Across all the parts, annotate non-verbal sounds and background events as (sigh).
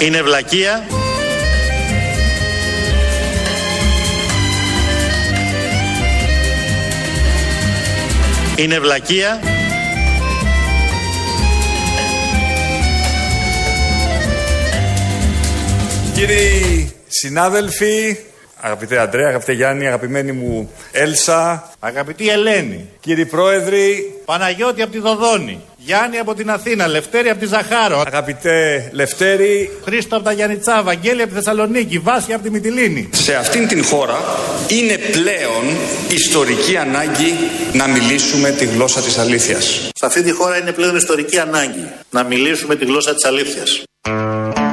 Είναι βλακεία. Είναι βλακεία. Κύριοι συνάδελφοι, αγαπητέ Αντρέα, αγαπητέ Γιάννη, αγαπημένη μου Έλσα, Αγαπητή Ελένη. κύριοι πρόεδροι, Παναγιώτη από τη Δοδόνη. Γιάννη από την Αθήνα. Λευτέρη από τη Ζαχάρο. αγαπητέ Λευτέρη, Χρήστο από τα Γιαννιτσά. Βαγγέλη από τη Θεσσαλονίκη. Βάση από τη Μυτιλίνη. Σε αυτήν την χώρα είναι πλέον ιστορική ανάγκη να μιλήσουμε τη γλώσσα της αλήθειας. Σε αυτή τη χώρα είναι πλέον ιστορική ανάγκη να μιλήσουμε τη γλώσσα της αλήθειας.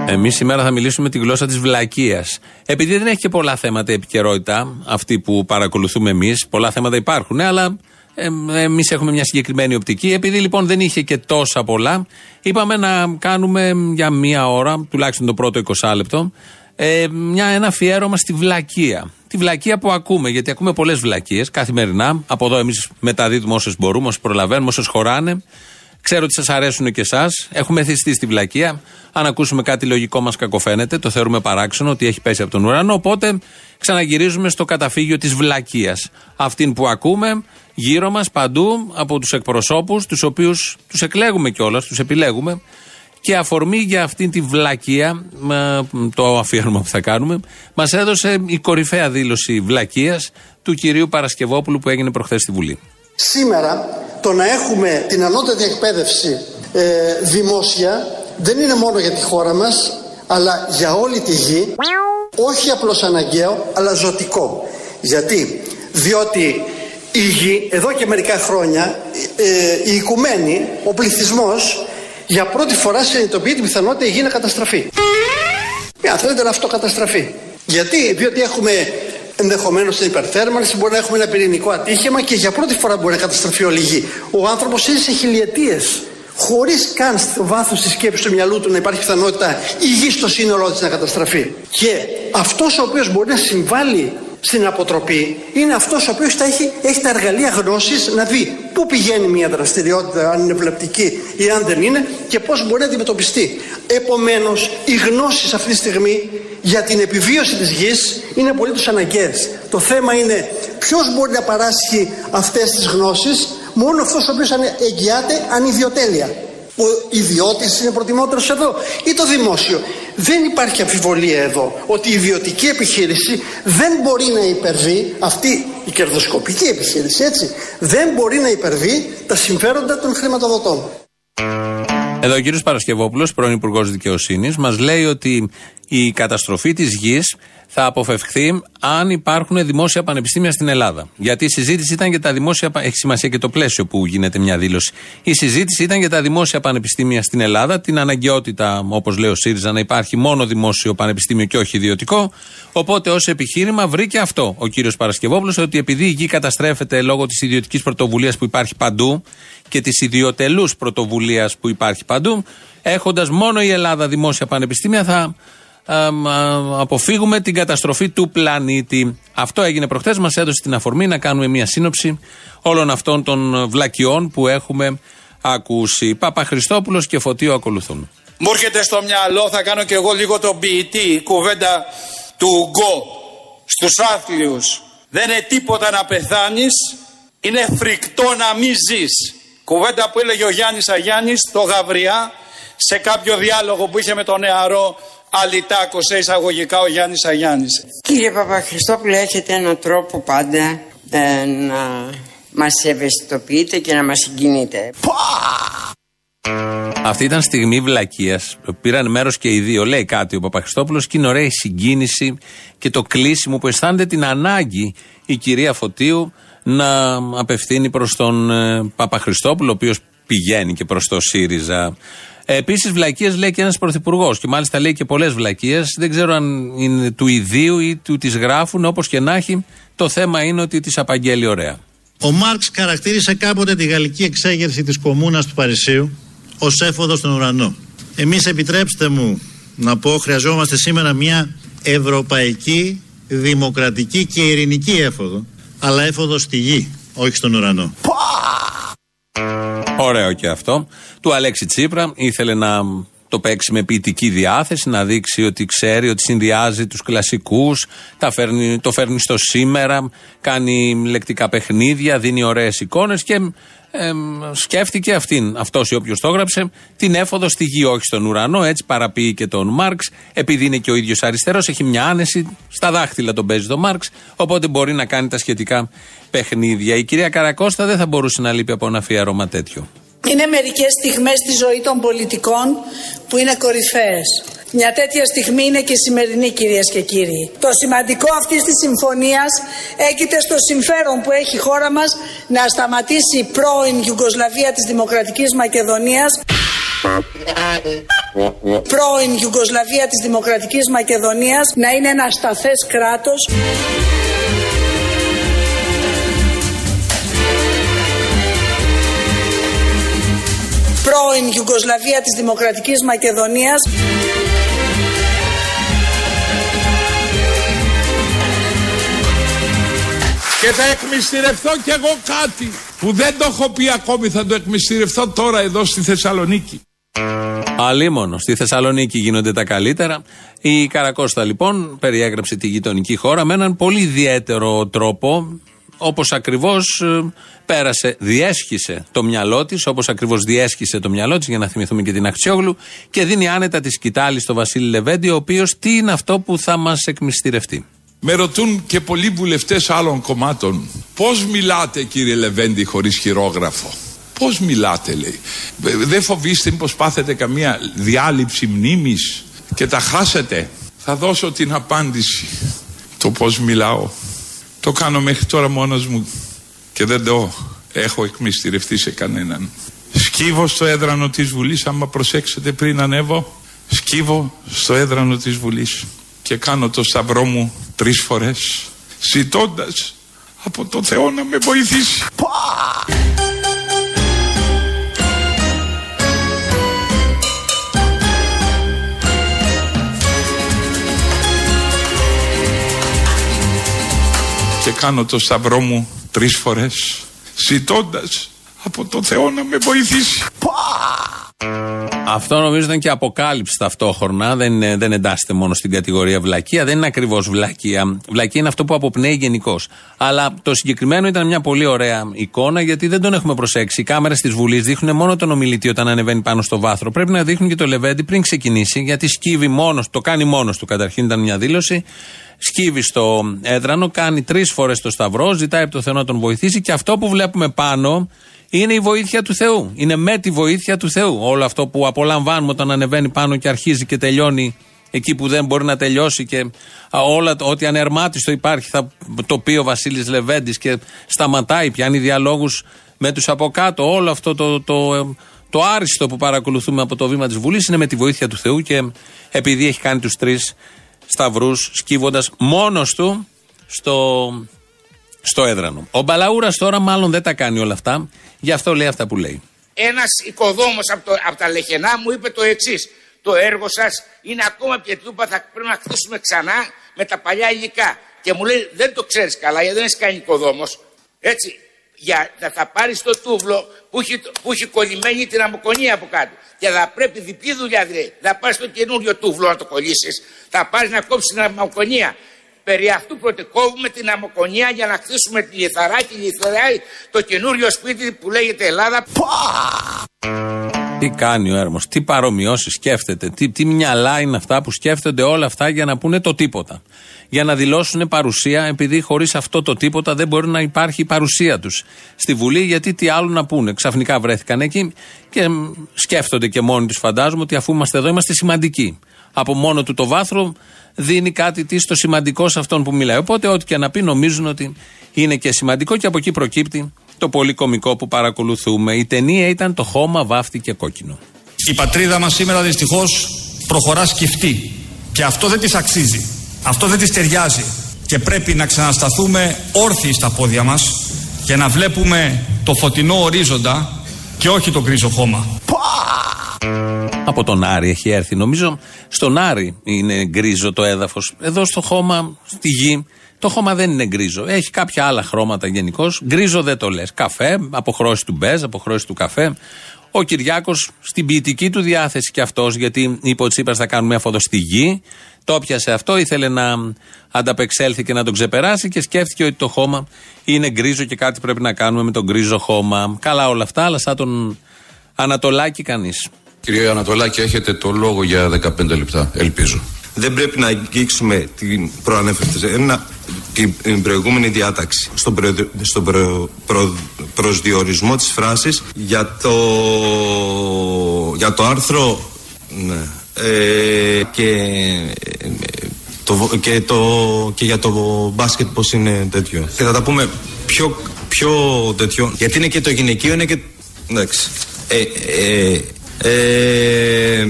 Εμείς σήμερα θα μιλήσουμε τη γλώσσα της βλακείας. Επειδή δεν έχει και πολλά θέματα η επικαιρότητα, αυτή που παρακολουθούμε εμείς, πολλά θέματα υπάρχουν, αλλά ε, εμείς έχουμε μια συγκεκριμένη οπτική. Επειδή λοιπόν δεν είχε και τόσα πολλά, είπαμε να κάνουμε για μία ώρα, τουλάχιστον το πρώτο 20 λεπτό, ε, μια, ένα αφιέρωμα στη βλακεία. Τη βλακεία που ακούμε, γιατί ακούμε πολλές βλακίε καθημερινά. Από εδώ εμείς μεταδίδουμε όσες μπορούμε, όσες προλαβαίνουμε, όσες χωράνε. Ξέρω ότι σας αρέσουν και εσάς. Έχουμε θυστεί στη βλακεία. Αν ακούσουμε κάτι λογικό μας κακοφαίνεται, το θεωρούμε παράξενο ότι έχει πέσει από τον ουρανό. Οπότε ξαναγυρίζουμε στο καταφύγιο της βλακείας. Αυτήν που ακούμε γύρω μας παντού από τους εκπροσώπους, τους οποίους τους εκλέγουμε κιόλας, τους επιλέγουμε. Και αφορμή για αυτήν τη βλακεία, μα, το αφιέρωμα που θα κάνουμε, μας έδωσε η κορυφαία δήλωση βλακείας του κυρίου Παρασκευόπουλου που έγινε προχθές στη Βουλή. Σήμερα το να έχουμε την ανώτατη εκπαίδευση ε, δημόσια δεν είναι μόνο για τη χώρα μας αλλά για όλη τη γη. Όχι απλώς αναγκαίο αλλά ζωτικό. Γιατί; Διότι η γη εδώ και μερικά χρόνια ε, η οικουμένη, ο πληθυσμός για πρώτη φορά συνειδητοποιεί την πιθανότητα η γη να καταστραφεί. Μια θέλετε να αυτοκαταστραφεί. Γιατί; Διότι έχουμε ενδεχομένως την υπερθέρμανση, μπορεί να έχουμε ένα πυρηνικό ατύχημα και για πρώτη φορά μπορεί να καταστραφεί όλη η γη. Ο άνθρωπος έζησε χιλιετίες χωρίς καν στο βάθος της σκέψης του μυαλού του να υπάρχει πιθανότητα η γη στο σύνολό της να καταστραφεί. Και αυτός ο οποίος μπορεί να συμβάλλει στην αποτροπή είναι αυτός ο οποίος έχει, έχει τα εργαλεία γνώσης να δει πού πηγαίνει μια δραστηριότητα, αν είναι βλεπτική ή αν δεν είναι και πώς μπορεί να αντιμετωπιστεί. Επομένως, οι γνώσει αυτή τη στιγμή για την επιβίωση της γης είναι πολύ του αναγκαίες. Το θέμα είναι ποιος μπορεί να παράσχει αυτές τις γνώσεις, μόνο αυτός ο οποίος εγγυάται ανιδιοτέλεια. Ο ιδιώτης είναι προτιμότερος εδώ ή το δημόσιο. Δεν υπάρχει αμφιβολία εδώ ότι η ιδιωτική επιχείρηση δεν μπορεί να υπερβεί αυτή η κερδοσκοπική επιχείρηση, έτσι, δεν μπορεί να υπερβεί τα συμφέροντα των χρηματοδοτών. Εδώ ο κύριος Παρασκευόπουλος, πρώην Υπουργός Δικαιοσύνης, μας λέει ότι η καταστροφή της γης θα αποφευχθεί αν υπάρχουν δημόσια πανεπιστήμια στην Ελλάδα. Γιατί η συζήτηση ήταν για τα δημόσια. Έχει σημασία και το πλαίσιο που γίνεται μια δήλωση. Η συζήτηση ήταν για τα δημόσια πανεπιστήμια στην Ελλάδα, την αναγκαιότητα, όπως λέει ο ΣΥΡΙΖΑ, να υπάρχει μόνο δημόσιο πανεπιστήμιο και όχι ιδιωτικό. Οπότε ως επιχείρημα βρήκε αυτό ο κύριος Παρασκευόπουλος, ότι επειδή η γη καταστρέφεται λόγω της ιδιωτικής πρωτοβουλίας που υπάρχει παντού και της ιδιωτελού πρωτοβουλίας που υπάρχει παντού, έχοντας μόνο η Ελλάδα δημόσια πανεπιστήμια, θα αποφύγουμε την καταστροφή του πλανήτη. Αυτό έγινε προχθές, μας έδωσε την αφορμή να κάνουμε μια σύνοψη όλων αυτών των βλακιών που έχουμε ακούσει. Πάπα Χριστόπουλος και Φωτίο ακολουθούν. Μου έρχεται στο μυαλό, θα κάνω και εγώ λίγο τον ποιητή, κουβέντα του Γκο στους άθλιους. Δεν είναι τίποτα να πεθάνεις, είναι φρικτό να μην ζεις. Κουβέντα που έλεγε ο Γιάννης Αγιάννης στο Γαβριά σε κάποιο διάλογο που είχε με τον νεαρό αλιτάκο σε εισαγωγικά ο Γιάννης Αγιάννης. Κύριε Παπαχριστόπουλο έχετε έναν τρόπο πάντα ε, να μας ευαισθητοποιείτε και να μας συγκινείτε. Αυτή ήταν στιγμή βλακείας. Πήραν μέρος και οι δύο. Λέει κάτι ο Παπαχριστόπουλος και είναι ωραία η συγκίνηση και το κλείσιμο που αισθάνεται την ανάγκη η κυρία Φωτίου να απευθύνει προς τον ε, Παπαχριστόπουλο, ο οποίος πηγαίνει και προς το ΣΥΡΙΖΑ. Επίσης, βλακίες λέει και ένας πρωθυπουργός. Και μάλιστα λέει και πολλές βλακίες. Δεν ξέρω αν είναι του ιδίου ή του τις γράφουν. Όπως και να έχει, το θέμα είναι ότι τις απαγγέλει ωραία. Ο Μάρξ χαρακτήρισε κάποτε τη γαλλική εξέγερση της κομμούνας του Παρισίου ως έφοδος στον ουρανό. Εμείς επιτρέψτε μου να πω χρειαζόμαστε σήμερα μια ευρωπαϊκή, δημοκρατική και ειρηνική έφοδο αλλά έφοδο στη γη, όχι στον ουρανό. Ωραίο και αυτό. Του Αλέξη Τσίπρα ήθελε να το παίξει με ποιητική διάθεση, να δείξει ότι ξέρει, ότι συνδυάζει τους κλασικούς, το φέρνει στο σήμερα, κάνει λεκτικά παιχνίδια, δίνει ωραίες εικόνες και ε, σκέφτηκε αυτήν, αυτός ή όποιος το έγραψε, την έφοδο στη γη, όχι στον ουρανό. Έτσι παραποιεί και τον Μάρξ. Επειδή είναι και ο ίδιος αριστερός, έχει μια άνεση. Στα δάχτυλα τον παίζει τον Μάρξ. Οπότε μπορεί να κάνει τα σχετικά παιχνίδια. Η κυρία Καρακώστα δεν θα μπορούσε να λείπει από ένα αφιέρωμα τέτοιο. Είναι μερικές στιγμές στη ζωή των πολιτικών που είναι κορυφαίες. Μια τέτοια στιγμή είναι και σημερινή κυρίες και κύριοι. Το σημαντικό αυτής της συμφωνίας έγκυται στο συμφέρον που έχει η χώρα μας να σταματήσει η πρώην Ιουγκοσλαβία της Δημοκρατικής Μακεδονίας πρώην Ιουγκοσλαβία της Δημοκρατικής Μακεδονίας να είναι ένα σταθές κράτος πρώην Ιουγκοσλαβία της Δημοκρατικής Μακεδονίας Και θα εκμυστηρευτώ κι εγώ κάτι που δεν το έχω πει ακόμη θα το εκμυστηρευτώ τώρα εδώ στη Θεσσαλονίκη. Αλίμονο. Στη Θεσσαλονίκη γίνονται τα καλύτερα. Η Καρακώστα λοιπόν περιέγραψε τη γειτονική χώρα με έναν πολύ ιδιαίτερο τρόπο Όπως ακριβώς ε, πέρασε, διέσχισε το μυαλό της, όπως ακριβώς διέσχισε το μυαλό της, για να θυμηθούμε και την Αξιόγλου, και δίνει άνετα τη σκητάλη στο Βασίλη Λεβέντη, ο οποίος τι είναι αυτό που θα μας εκμυστηρευτεί. Με ρωτούν και πολλοί βουλευτές άλλων κομμάτων, πώς μιλάτε κύριε Λεβέντη χωρίς χειρόγραφο; Πώς μιλάτε, λέει. Δεν φοβήστε μήπως πάθετε καμία διάλειψη μνήμης και τα χάσετε; Θα δώσω την απάντηση. Το πώς μιλάω το κάνω μέχρι τώρα μόνος μου και δεν το έχω εκμυστηρευτεί σε κανέναν. Σκύβω στο έδρανο της Βουλής, άμα προσέξετε πριν ανέβω, σκύβω στο έδρανο της Βουλής και κάνω το σταυρό μου τρεις φορές, ζητώντας από το Θεό να με βοηθήσει. Και κάνω το σταυρό μου τρεις φορές ζητώντας από το Θεό να με βοηθήσει. Αυτό νομίζω ήταν και αποκάλυψη ταυτόχρονα. Δεν, δεν εντάσσεται μόνο στην κατηγορία βλακεία. Δεν είναι ακριβώς βλακεία. Βλακεία είναι αυτό που αποπνέει γενικώς. Αλλά το συγκεκριμένο ήταν μια πολύ ωραία εικόνα γιατί δεν τον έχουμε προσέξει. Οι κάμερες της Βουλής δείχνουν μόνο τον ομιλητή όταν ανεβαίνει πάνω στο βάθρο. Πρέπει να δείχνουν και το Λεβέντι πριν ξεκινήσει γιατί σκύβει μόνος, το κάνει μόνος του. Καταρχήν ήταν μια δήλωση σκύβει στο έδρανο, κάνει τρεις φορές το σταυρό, ζητάει από το Θεό να τον βοηθήσει και αυτό που βλέπουμε πάνω είναι η βοήθεια του Θεού. Είναι με τη βοήθεια του Θεού. Όλο αυτό που απολαμβάνουμε όταν ανεβαίνει πάνω και αρχίζει και τελειώνει εκεί που δεν μπορεί να τελειώσει και όλα ό,τι ανερμάτιστο υπάρχει θα το πει ο Βασίλης Λεβέντης και σταματάει, πιάνει διαλόγους με τους από κάτω. Όλο αυτό το, το, το άριστο που παρακολουθούμε από το βήμα της Βουλής είναι με τη βοήθεια του Θεού και επειδή έχει κάνει τους τρεις σταυρούς, σκύβοντας μόνος του στο, στο έδρανο. Ο Μπαλαούρας τώρα μάλλον δεν τα κάνει όλα αυτά, γι' αυτό λέει αυτά που λέει. Ένας οικοδόμος από, από τα Λεχενά μου είπε το εξής. Το έργο σας είναι ακόμα πιετούπα, θα πρέπει να χτίσουμε ξανά με τα παλιά υλικά. Και μου λέει, δεν το ξέρεις καλά, γιατί δεν έχει κάνει οικοδόμος. Έτσι, για, θα, θα πάρεις το τούβλο που έχει, που έχει κολλημένη την αμμοκονία από κάτω. Και θα πρέπει διπλή δουλειά δηλαδή. Θα πάρεις το καινούριο τούβλο να το κολλήσεις, θα πάρεις να κόψεις την αμμοκονία. Περί αυτού πρωτεκόβουμε την αμμοκονία για να χτίσουμε τη λιθαρά και λιθαρά το καινούριο σπίτι που λέγεται Ελλάδα. Τι κάνει ο Έρμος, τι παρομοιώσεις σκέφτεται, τι, τι μυαλά είναι αυτά που σκέφτονται όλα αυτά για να πούνε το τίποτα για να δηλώσουν παρουσία, επειδή χωρίς αυτό το τίποτα δεν μπορεί να υπάρχει η παρουσία τους στη Βουλή, γιατί τι άλλο να πούνε. Ξαφνικά βρέθηκαν εκεί και σκέφτονται και μόνοι τους, φαντάζομαι, ότι αφού είμαστε εδώ είμαστε σημαντικοί. Από μόνο του το βάθρο δίνει κάτι τι στο σημαντικό σε αυτόν που μιλάει. Οπότε, ό,τι και να πει, νομίζουν ότι είναι και σημαντικό και από εκεί προκύπτει το πολύ κομικό που παρακολουθούμε. Η ταινία ήταν το χώμα, βάφτη και κόκκινο. Η πατρίδα μας σήμερα δυστυχώς προχωρά σκεφτή και αυτό δεν της αξίζει. Αυτό δεν της ταιριάζει και πρέπει να ξανασταθούμε όρθιοι στα πόδια μας για να βλέπουμε το φωτεινό ορίζοντα και όχι το γκρίζο χώμα. Από τον Άρη έχει έρθει. Νομίζω στον Άρη είναι γκρίζο το έδαφος. Εδώ στο χώμα, στη γη, το χώμα δεν είναι γκρίζο. Έχει κάποια άλλα χρώματα γενικώς. Γκρίζο δεν το λες. Καφέ, αποχρώσει του μπέζ, αποχρώσει του καφέ. Ο Κυριάκος στην ποιητική του διάθεση κι αυτός, γιατί είπε ο Τσίπρας θα κάνουμε έφοδο στη γη. Το πιάσε αυτό, ήθελε να ανταπεξέλθει και να τον ξεπεράσει και σκέφτηκε ότι το χώμα είναι γκρίζο και κάτι πρέπει να κάνουμε με τον γκρίζο χώμα. Καλά όλα αυτά, αλλά σαν τον Ανατολάκη κανείς. Κύριε Ανατολάκη, έχετε το λόγο για 15 λεπτά, ελπίζω. Δεν πρέπει να αγγίξουμε την προανέφερτη ένα, την προηγούμενη διάταξη στον, προ, στον προ, προ, προσδιορισμό της φράσης για το, για το άρθρο ναι, ε, και, το, και, το, και για το μπάσκετ πως είναι τέτοιο. Και θα τα πούμε πιο, πιο τέτοιο. Γιατί είναι και το γυναικείο, είναι και... Εντάξει. Ε, ε, ε,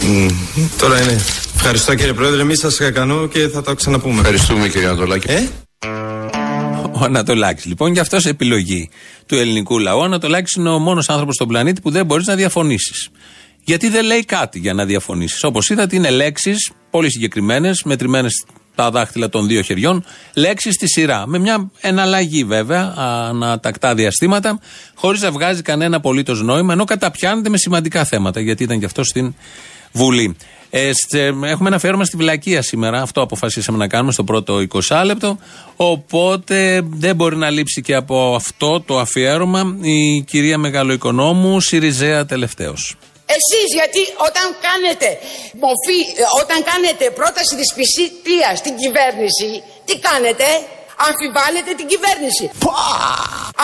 μ, τώρα είναι. Ευχαριστώ κύριε Πρόεδρε, εμεί σας κακανώ και θα τα ξαναπούμε. Ευχαριστούμε κύριε Ανατολάκη. Ε; Ο Ανατολάκης. Λοιπόν, γι' αυτό σε επιλογή του ελληνικού λαού, ο Ανατολάκης είναι ο μόνος άνθρωπος στον πλανήτη που δεν μπορείς να διαφωνήσεις. Γιατί δεν λέει κάτι για να διαφωνήσεις. Όπως είδατε, είναι λέξεις πολύ συγκεκριμένες, μετρημένες τα δάχτυλα των δύο χεριών, λέξεις στη σειρά. Με μια εναλλαγή βέβαια, ανατακτά διαστήματα, χωρίς να βγάζει κανένα απολύτως νόημα, ενώ καταπιάνεται με σημαντικά θέματα, γιατί ήταν και αυτό στην Βουλή. Ε, στε, έχουμε ένα αφιέρωμα στη βλακεία σήμερα. Αυτό αποφασίσαμε να κάνουμε στο πρώτο 20 λεπτό. Οπότε δεν μπορεί να λείψει και από αυτό το αφιέρωμα η κυρία Μεγαλοοικονόμου, Σιριζέα τελευταίος. Εσείς γιατί όταν κάνετε μορφή, όταν κάνετε πρόταση της πισίτιας στην κυβέρνηση, τι κάνετε, αμφιβάλλετε την κυβέρνηση.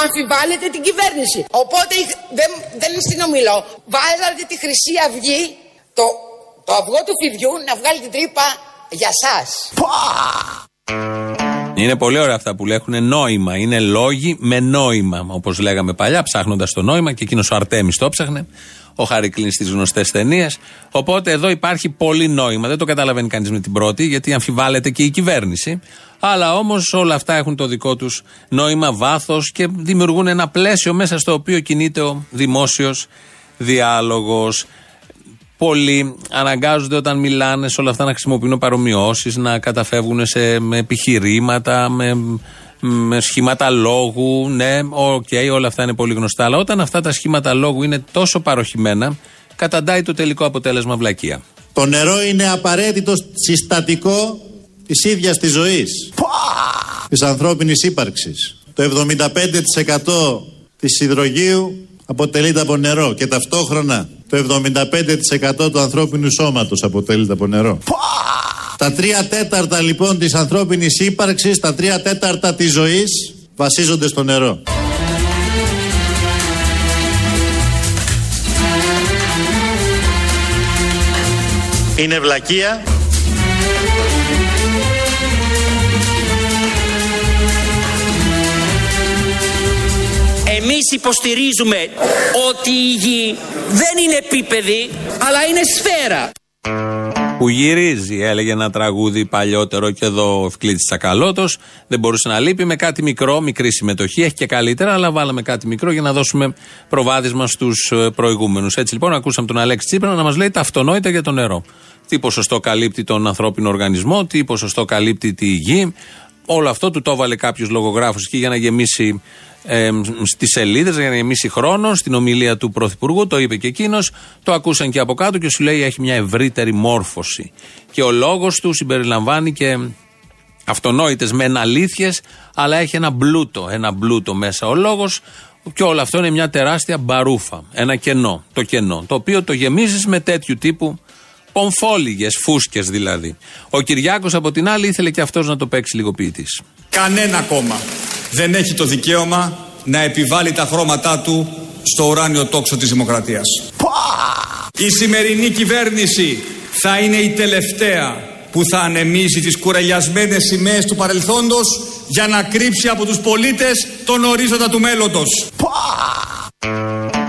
Αμφιβάλλετε την κυβέρνηση. Οπότε δεν, δεν συνομιλώ. Βάλατε τη Χρυσή Αυγή, το, το αυγό του φιδιού να βγάλει την τρύπα για σας. Είναι πολύ ωραία αυτά που έχουν νόημα. Είναι λόγοι με νόημα. Όπως λέγαμε παλιά, ψάχνοντας το νόημα και εκείνος ο Αρτέμις το ψάχνε. Ο Χάρη στις γνωστές ταινίες. Οπότε εδώ υπάρχει πολύ νόημα. Δεν το καταλαβαίνει κανείς με την πρώτη, γιατί αμφιβάλλεται και η κυβέρνηση. Αλλά όμως όλα αυτά έχουν το δικό τους νόημα, βάθος και δημιουργούν ένα πλαίσιο μέσα στο οποίο κινείται ο δημόσιος διάλογος. Πολλοί αναγκάζονται όταν μιλάνε σε όλα αυτά να χρησιμοποιούν παρομοιώσεις, να καταφεύγουν σε με επιχειρήματα, με, με σχήματα λόγου. Ναι, οκ, όλα αυτά είναι πολύ γνωστά. Αλλά όταν αυτά τα σχήματα λόγου είναι τόσο παρωχημένα, καταντάει το τελικό αποτέλεσμα βλακεία. Το νερό είναι απαραίτητο συστατικό της ίδιας της ζωής. Της ανθρώπινης ύπαρξης. Το 75% της υδρογείου αποτελείται από νερό και ταυτόχρονα το 75% του ανθρώπινου σώματος αποτελείται από νερό. Τα τρία τέταρτα λοιπόν της ανθρώπινης ύπαρξης, τα τρία τέταρτα της ζωής βασίζονται στο νερό. Είναι βλακεία. Εμείς υποστηρίζουμε ότι η γη δεν είναι επίπεδη, αλλά είναι σφαίρα. Που γυρίζει, έλεγε ένα τραγούδι παλιότερο και εδώ ο Ευκλήτης Τσακαλώτος. Δεν μπορούσε να λείπει με κάτι μικρό, μικρή συμμετοχή. Έχει και καλύτερα, αλλά βάλαμε κάτι μικρό για να δώσουμε προβάδισμα στους προηγούμενους. Έτσι λοιπόν, ακούσαμε τον Αλέξη Τσίπρα να μας λέει τα αυτονόητα για το νερό. Τι ποσοστό καλύπτει τον ανθρώπινο οργανισμό, τι ποσοστό καλύπτει τη γη. Όλο αυτό του το έβαλε κάποιος λογογράφος εκεί για να γεμίσει ε, στις σελίδες για να γεμίσει χρόνος. Στην ομιλία του Πρωθυπουργού το είπε και εκείνος. Το ακούσαν και από κάτω και σου λέει έχει μια ευρύτερη μόρφωση. Και ο λόγος του συμπεριλαμβάνει και αυτονόητες μεν αλήθειες, αλλά έχει ένα μπλούτο, ένα μπλούτο μέσα ο λόγος. Και όλο αυτό είναι μια τεράστια μπαρούφα. Ένα κενό. Το κενό. Το οποίο το γεμίζεις με τέτοιου τύπου πομφόλιγες, φούσκες δηλαδή. Ο Κυριάκος από την άλλη ήθελε και αυτός να το παίξει λίγο ποιητής. Κανένα κόμμα δεν έχει το δικαίωμα να επιβάλλει τα χρώματά του στο ουράνιο τόξο της δημοκρατίας. Η σημερινή κυβέρνηση θα είναι η τελευταία που θα ανεμίζει τις κουρελιασμένες σημαίες του παρελθόντος για να κρύψει από τους πολίτες τον ορίζοντα του μέλλοντος.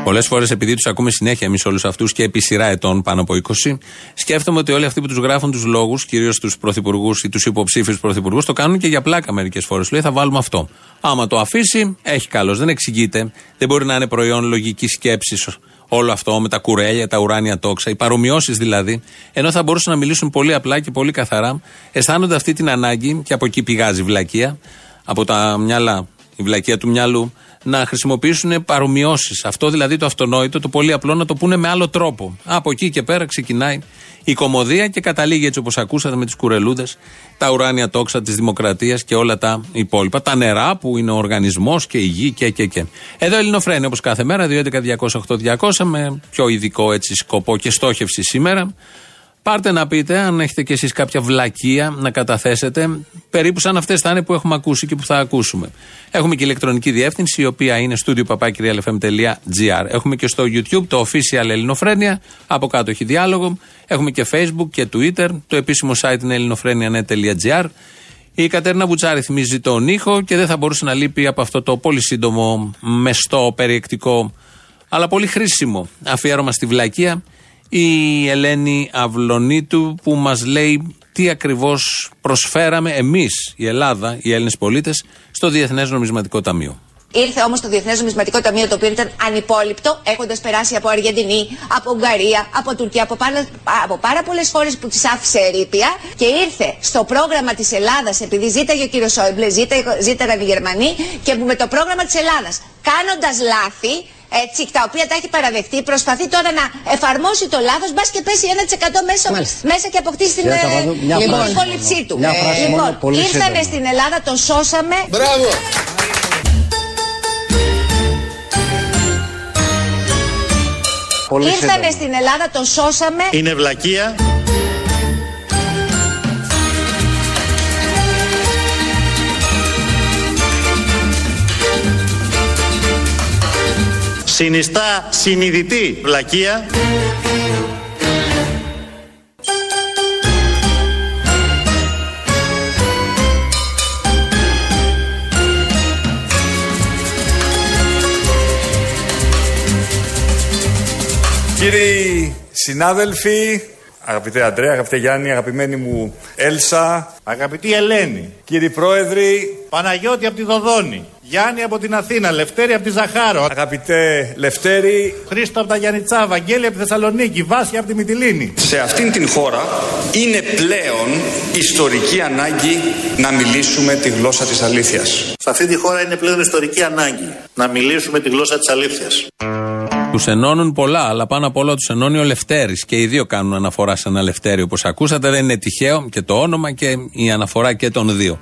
Πολλές φορές, επειδή τους ακούμε συνέχεια εμείς όλους αυτούς και επί σειρά ετών πάνω από 20, σκέφτομαι ότι όλοι αυτοί που τους γράφουν τους λόγους, κυρίως τους πρωθυπουργούς ή τους υποψήφιους πρωθυπουργούς, το κάνουν και για πλάκα μερικές φορές. Λέει θα βάλουμε αυτό. Άμα το αφήσει, έχει καλώ. Δεν εξηγείται. Δεν μπορεί να είναι προϊόν λογικής σκέψης όλο αυτό με τα κουρέλια, τα ουράνια τόξα, οι παρομοιώσεις δηλαδή. Ενώ θα μπορούσαν να μιλήσουν πολύ απλά και πολύ καθαρά, αισθάνονται αυτή την ανάγκη και από εκεί πηγάζει η βλακεία, από τα μυαλά, η βλακεία του μυαλού, να χρησιμοποιήσουν παρομοιώσεις. Αυτό δηλαδή το αυτονόητο, το πολύ απλό να το πούνε με άλλο τρόπο. Από εκεί και πέρα ξεκινάει η κομμωδία και καταλήγει έτσι όπως ακούσατε με τις κουρελούδες, τα ουράνια τόξα της δημοκρατίας και όλα τα υπόλοιπα. Τα νερά που είναι ο οργανισμός και η γη και και και. Εδώ Ελληνοφρένη όπως κάθε μέρα, 2.11.208.200 με πιο ειδικό έτσι σκοπό και στόχευση σήμερα. Πάρτε να πείτε, αν έχετε κι εσείς κάποια βλακεία να καταθέσετε, περίπου σαν αυτές θα είναι που έχουμε ακούσει και που θα ακούσουμε. Έχουμε και ηλεκτρονική διεύθυνση, η οποία είναι studio Έχουμε και στο YouTube το official Ελληνοφρένια, από κάτω έχει διάλογο. Έχουμε και Facebook και Twitter. Το επίσημο site είναι ελληνοφρένια.net.gr. Η Κατέρνα Βουτσάρη θυμίζει τον ήχο και δεν θα μπορούσε να λείπει από αυτό το πολύ σύντομο, μεστό, περιεκτικό, αλλά πολύ χρήσιμο αφιέρωμα στη βλακεία η Ελένη Αυλονίτου που μας λέει τι ακριβώς προσφέραμε εμείς η Ελλάδα, οι Έλληνες πολίτες στο Διεθνές Νομισματικό Ταμείο. Ήρθε όμως το Διεθνές Νομισματικό Ταμείο, το οποίο ήταν ανυπόλοιπτο, έχοντας περάσει από Αργεντινή, από Ουγγαρία, από Τουρκία, από πάρα, από πάρα πολλές χώρες που τις άφησε ερήπια και ήρθε στο πρόγραμμα της Ελλάδας, επειδή ζήταγε ο κύριος Σόιμπλε, ζήταγαν οι Γερμανοί, και που με το πρόγραμμα της Ελλάδας, κάνοντας λάθη, έτσι, τα οποία τα έχει παραδεχτεί, προσπαθεί τώρα να εφαρμόσει το λάθος, μπας και πέσει 1% μέσα, μέσα και αποκτήσει την υπόλοιψή του. λοιπόν, ήρθαμε στην Ελλάδα, το σώσαμε. Μπράβο! Ήρθαμε στην Ελλάδα, το σώσαμε. Είναι βλακεία. Συνιστά συνειδητή βλακεία. Κύριοι συνάδελφοι, αγαπητέ Αντρέα, αγαπητέ Γιάννη, αγαπημένη μου Έλσα, αγαπητή Ελένη, κύριοι πρόεδροι, Παναγιώτη από τη Δοδόνη, Γιάννη από την Αθήνα, Λευτέρη από τη Ζαχάρο, αγαπητέ Λευτέρη, Χρήστο από τα Γιάννητσά, Βαγγέλη από τη Θεσσαλονίκη, Βάση από τη Μυτιλίνη. Σε αυτήν την χώρα είναι πλέον ιστορική ανάγκη να μιλήσουμε τη γλώσσα της αλήθειας. Σε αυτή τη χώρα είναι πλέον ιστορική ανάγκη να μιλήσουμε τη γλώσσα της αλήθειας. Τους ενώνουν πολλά, αλλά πάνω απ' όλα τους ενώνει ο Λευτέρης. Και οι δύο κάνουν αναφορά σε ένα Λευτέρη, όπως ακούσατε. Δεν είναι τυχαίο και το όνομα και η αναφορά και των δύο.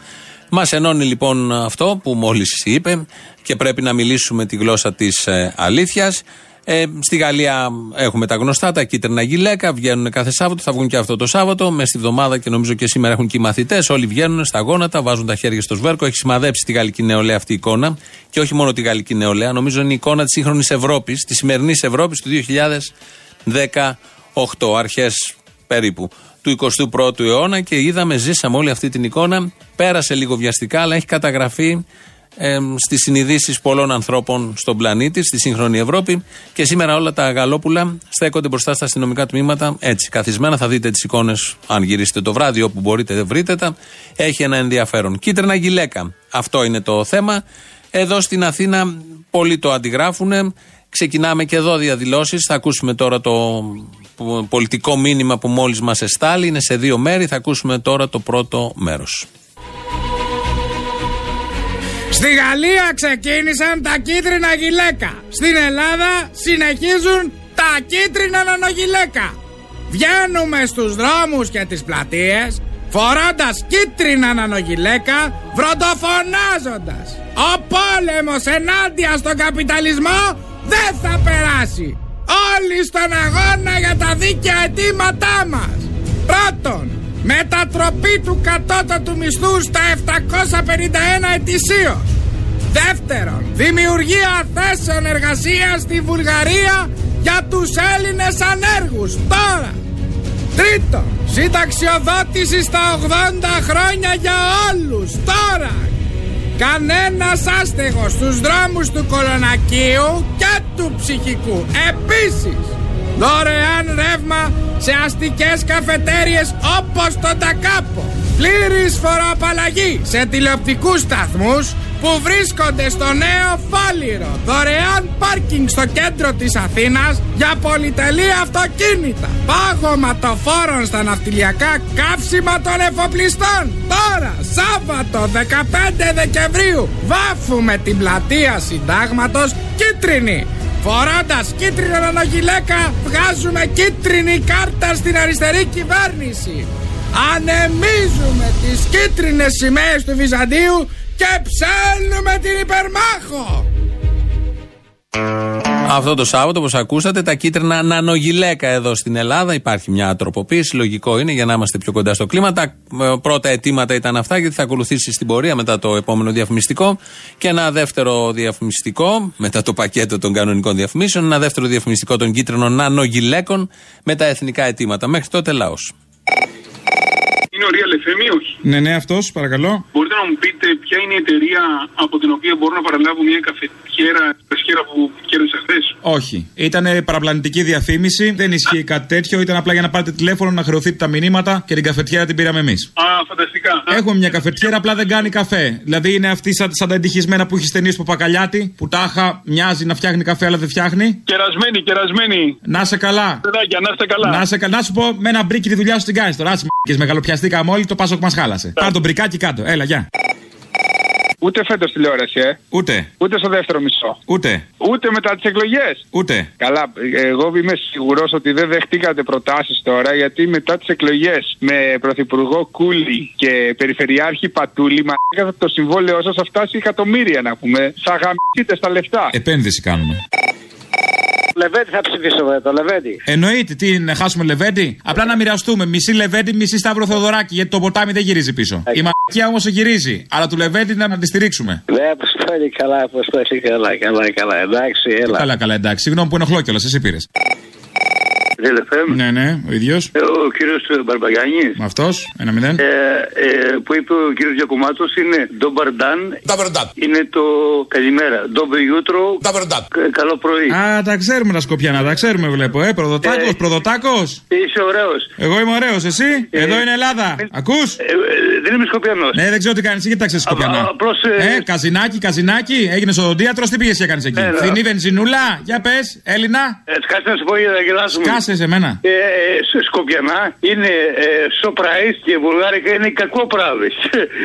Μας ενώνει λοιπόν αυτό που μόλις είπε και πρέπει να μιλήσουμε τη γλώσσα της ε, αλήθειας. Ε, στη Γαλλία έχουμε τα γνωστά, τα κίτρινα γυλαίκα, βγαίνουν κάθε Σάββατο, θα βγουν και αυτό το Σάββατο. Μες στη βδομάδα και νομίζω και σήμερα έχουν και οι μαθητές. Όλοι βγαίνουν στα γόνατα, βάζουν τα χέρια στο σβέρκο. Έχει σημαδέψει τη γαλλική νεολαία αυτή η εικόνα. Και όχι μόνο τη γαλλική νεολαία, νομίζω είναι η εικόνα της σύγχρονης Ευρώπης, της σημερινής Ευρώπης του 2018, αρχές περίπου του 21ου αιώνα και είδαμε, ζήσαμε όλη αυτή την εικόνα. Πέρασε λίγο βιαστικά, αλλά έχει καταγραφεί ε, στις συνειδήσεις πολλών ανθρώπων στον πλανήτη, στη σύγχρονη Ευρώπη. Και σήμερα όλα τα γαλόπουλα στέκονται μπροστά στα αστυνομικά τμήματα έτσι, καθισμένα. Θα δείτε τις εικόνες, αν γυρίσετε το βράδυ, όπου μπορείτε, βρείτε τα. Έχει ένα ενδιαφέρον. Κίτρινα γυλαίκα. Αυτό είναι το θέμα. Εδώ στην Αθήνα πολλοί το αντιγράφουν. Ξεκινάμε και εδώ διαδηλώσεις. Θα ακούσουμε τώρα το πολιτικό μήνυμα που μόλις μας εστάλει. Είναι σε δύο μέρη. Θα ακούσουμε τώρα το πρώτο μέρος. Στη Γαλλία ξεκίνησαν τα κίτρινα γυλαίκα. Στην Ελλάδα συνεχίζουν τα κίτρινα νανογυλαίκα. Βγαίνουμε στους δρόμους και τις πλατείες φορώντας κίτρινα νανογυλαίκα βροντοφωνάζοντας Ο πόλεμος ενάντια στον καπιταλισμό δεν θα περάσει. Όλοι στον αγώνα για τα δίκαια αιτήματά μας. Πρώτον, μετατροπή του κατώτατου μισθού στα 751 ετησίως. Δεύτερον, δημιουργία θέσεων εργασίας στη Βουλγαρία για τους Έλληνες ανέργους. Τώρα. Τρίτον, συνταξιοδότηση στα 80 χρόνια για όλους. Τώρα. Κανένας άστεγος στους δρόμους του Κολονακίου και του Ψυχικού. Επίσης, δωρεάν ρεύμα σε αστικές καφετέριες όπως το Τακάπο. Πλήρης φοροαπαλλαγή σε τηλεοπτικούς σταθμούς που βρίσκονται στο νέο Φάληρο. Δωρεάν πάρκινγκ στο κέντρο της Αθήνας για πολυτελή αυτοκίνητα. Πάγωμα το φόρων στα ναυτιλιακά καύσιμα των εφοπλιστών. Τώρα, Σάββατο 15 Δεκεμβρίου, βάφουμε την πλατεία συντάγματος κίτρινη. Φορώντας κίτρινα νανογιλέκα βγάζουμε κίτρινη κάρτα στην αριστερή κυβέρνηση. Ανεμίζουμε τις κίτρινες σημαίες του Βυζαντίου και ψέλνουμε την υπερμάχο. Αυτό το Σάββατο, όπως ακούσατε, τα κίτρινα νανογιλέκα εδώ στην Ελλάδα. Υπάρχει μια τροποποίηση. Λογικό είναι για να είμαστε πιο κοντά στο κλίμα. Τα ε, πρώτα αιτήματα ήταν αυτά, γιατί θα ακολουθήσει στην πορεία μετά το επόμενο διαφημιστικό. Και ένα δεύτερο διαφημιστικό, μετά το πακέτο των κανονικών διαφημίσεων. Ένα δεύτερο διαφημιστικό των κίτρινων νανογιλέκων με τα εθνικά αιτήματα. Μέχρι τότε λαός. Είναι ο Real FM ή όχι; Ναι, ναι, αυτός, παρακαλώ. Μπορείτε να μου πείτε ποια είναι η εταιρεία από την οποία μπορώ να παραλάβω μια καφετιέρα, καφετιέρα που κέρδισα χθες. Όχι. Ήταν παραπλανητική διαφήμιση, δεν ισχύει κάτι τέτοιο. Ήταν απλά για να πάρετε τηλέφωνο, να χρεωθείτε τα μηνύματα και την καφετιέρα την πήραμε εμείς. Α, φανταστικά. Έχουμε μια καφετιέρα, απλά δεν κάνει καφέ. Δηλαδή είναι αυτή σαν, σαν τα εντυχισμένα που έχει ταινίες που πακαλιάτη, που τάχα μοιάζει να φτιάχνει καφέ, αλλά δεν φτιάχνει. Κερασμένη, κερασμένη. Να 'σαι καλά. Παιδάκια, να είστε καλά. Να, σε, κα- να σου πω με ένα μπρίκι τη δουλειά σου την κάνεις τώρα. Άσε και μεγαλοπιαστήκαμε όλοι, το πάσο που μας χάλασε. Πάρ' το μπρικάκι κάτω, έλα, γεια. Ούτε φέτος τηλεόραση, ε. Ούτε, Ούτε στο δεύτερο μισό. ούτε, Ούτε μετά τις εκλογές. ούτε. Καλά, εγώ είμαι σίγουρος ότι δεν δεχτήκατε προτάσεις τώρα γιατί μετά τις εκλογές με πρωθυπουργό Κούλι και περιφερειάρχη Πατούλη, μα το συμβόλαιό σας θα φτάσει εκατομμύρια να πούμε. Θα γαμίσετε στα λεφτά. Επένδυση κάνουμε. Λεβέντι θα ψηφίσω, βέβαια, το Λεβέντι. Εννοείται, τι να χάσουμε Λεβέντι. Απλά να μοιραστούμε. Μισή Λεβέντι, μισή Σταύρο Θοδωράκη. Γιατί το ποτάμι δεν γυρίζει πίσω. Η μαλακία όμως γυρίζει. Αλλά του Λεβέντι να τη στηρίξουμε. Ναι, αποστόλη καλά, αποστόλη καλά, καλά, καλά. Εντάξει, έλα. Καλά, καλά, εντάξει. Συγγνώμη που ενοχλώ κιόλας, εσύ πήρες. FM. Ναι, ναι, ο ίδιος. Ο κύριος Μπαρμπαγιάννης. Αυτός, ένα μηδέν. Ε, ε, που είπε ο κύριος Γιακουμάτο είναι Ντομπαρντάν. Είναι το καλημέρα. Ντομπεγιούτρο. Καλό πρωί. Α, τα ξέρουμε τα σκοπιανά, τα ξέρουμε βλέπω. Ε, προδοτάκος, Ε, προδοτάκος. Είσαι ωραίος. Εγώ είμαι ωραίος, εσύ; Εδώ είναι Ελλάδα. Ακούς; δεν είμαι σκοπιανός. Ναι, δεν ξέρω τι κάνεις, γιατί τα ξέρεις σκοπιανά. Α, απλώς, ε, Ε, καζινάκι, καζινάκι. Έγινε οδοντίατρο, τι πήγες και έκανε εκεί; Έλα. Φθηνή βενζινούλα, για πες, Έλληνα. Ε, σκάσε να σου πω για να γελάσουμε. Σκάσε σε μένα. Ε, ε, σε Σκοπιανά είναι ε, surprise και βουλγάρικα είναι κακό πράγμα.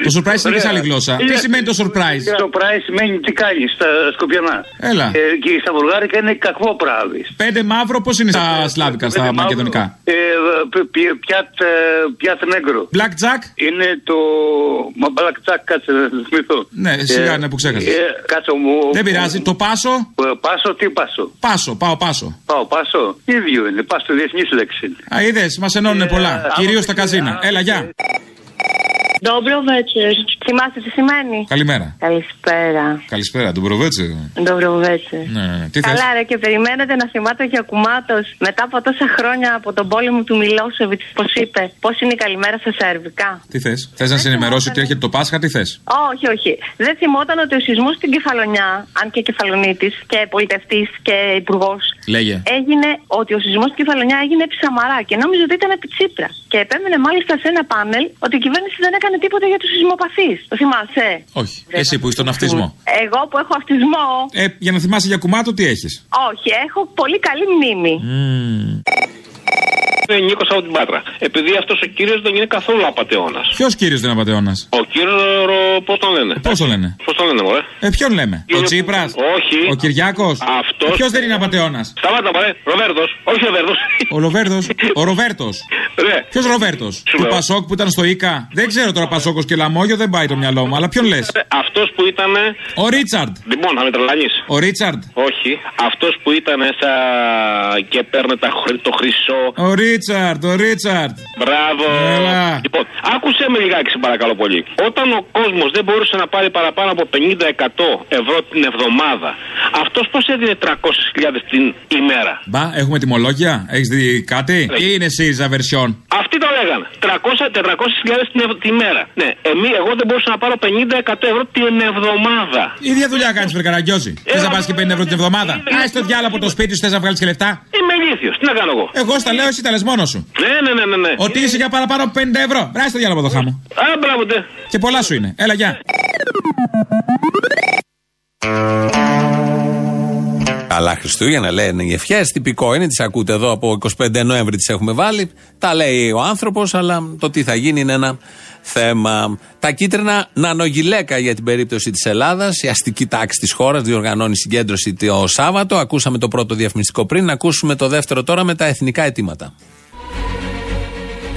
Το surprise είναι και σε άλλη γλώσσα. Τι σημαίνει το surprise? Surprise σημαίνει τι κάνεις στα Σκοπιανά. Έλα. Ε, και στα βουλγάρικα είναι κακό πράγμα. Πέντε μαύρο, πώς είναι στα σλάβικα, στα μακεδονικά; Ε, πι- πι- πιάτ, ε, πιάτ νέγκρο. Black Jack; Είναι το. Μα black jack, κάτσε να το θυμηθώ. Ναι, σιγά είναι που ξέχασες. Ε, κάτσε μου. Δεν πειράζει. Το πάσο; Ε, Πάσο, τι πάσο; Πάσο, πάω πάσο. Πάω πάσο. ίδιο είναι. Πάσο διεθνή λέξη. Α, είδες, μας ενώνουν πολλά. Κυρίως τα καζίνα. Έλα, γεια. Dobro večer. Θυμάστε τι σημαίνει; Καλημέρα. Καλησπέρα. Καλησπέρα, τον προβέτσε. Dobro večer. Ναι, ναι, ναι. Τι θες; Καλά, ρε, και περιμένετε να θυμάται ο Γιακουμάτος μετά από τόσα χρόνια από τον πόλεμο του Μιλόσεβιτς, πώς είπε, πώς είναι η καλημέρα στα σερβικά; Τι θες; Θες να σε ενημερώσει ότι έρχεται το Πάσχα, τι θες; Όχι, όχι. Δεν θυμόταν ότι ο σεισμός στην Κεφαλονιά, αν και κεφαλονίτης και πολιτευτής και υπουργός, Λέγε. έγινε ότι ο σεισμός στην Κεφαλονιά έγινε επί Σαμαρά και νόμιζε ότι ήταν επί Τσίπρα. Και επέμενε μάλιστα σε ένα πάνελ ότι η κυβέρνηση δεν έκανε τίποτα για τους σεισμοπαθείς. Το θυμάσαι; Όχι. Εσύ που είσαι στον αυτισμό. Εγώ που έχω αυτισμό. Ε, για να θυμάσαι για κουμάτο, τι έχεις; Όχι, έχω πολύ καλή μνήμη. Είναι Νίκος από την Πάτρα. Επειδή αυτός ο κύριος δεν είναι καθόλου απαταιώνα. Ποιος κύριος δεν είναι απαταιώνα. Ο κύριος. Πώς τον λένε; Πώς το λένε; Πώς τον λένε, μωρέ; Ε, ποιον λέμε; Ο Τσίπρας; Όχι. Ο Κυριάκος; Αυτό. Ποιος δεν είναι απαταιώνα. Σταμάτα, μωρέ. Ροβέρδος. Όχι ο Βέρδο. Ο Λοβέρδο. Ο Ροβέρτος. Ναι. Ποιος Ροβέρτος; Του λέω. Πασόκ που ήταν στο ΙΚΑ. Δεν ξέρω τώρα Πασόκος και Λαμόγιο, δεν πάει το μυαλό μου. Αλλά ποιον λες; Αυτός που ήταν. Ο Ρίτσαρντ. Λοιπόν, να με τρελανείς. Ο Ρίτσαρντ. Όχι. Αυτός που ήταν σα. και παίρνε τα χρ- το χρυσό. Ο Ρίτσαρντ. Ο Ρίτσαρντ. Μπράβο. Έλα. Λοιπόν, άκουσε με λιγάκι, σε παρακαλώ πολύ. Όταν ο κόσμος δεν μπορούσε να πάρει παραπάνω από 50-100 ευρώ την εβδομάδα, αυτός πώς έδινε 300.000 την ημέρα; Μπα, έχουμε τιμολόγια; Έχεις δει κάτι; Ή είναι ΣΥΡΙΖΑ version; Αυτοί το λέγανε. 300-400.000 την, ευ- την ημέρα. Ναι, εμεί, εγώ δεν μπορούσα να πάρω 50-100 ευρώ την εβδομάδα. Η ίδια δουλειά κάνεις, Φερκαραγκιόζη. Θες να πας και 50 ευρώ την εβδομάδα; Α, στο διάλογο από το σπίτι σου θες να βγάλεις και λεφτά. Είμαι ηλίθιος. Τι να κάνω εγώ; Εγώ τα λέω, εσύ τα λες μόνος σου. Ναι, ναι, ναι, ναι. ναι. Ότι είσαι για παραπάνω από 50 ευρώ. Βράζει το διάλογο το χάμο. Α, μπράβο. Και πολλά σου είναι. Έλα, γεια. Καλά Χριστούγεννα λένε οι ευχές. Τυπικό είναι, τις ακούτε εδώ από 25 Νοέμβρη τις έχουμε βάλει. Τα λέει ο άνθρωπος, αλλά το τι θα γίνει είναι ένα θέμα. Τα κίτρινα νανογυλαίκα για την περίπτωση της Ελλάδας. Η αστική τάξη της χώρας διοργανώνει συγκέντρωση το Σάββατο. Ακούσαμε το πρώτο διαφημιστικό πριν. Να ακούσουμε το δεύτερο τώρα με τα εθνικά αιτήματα.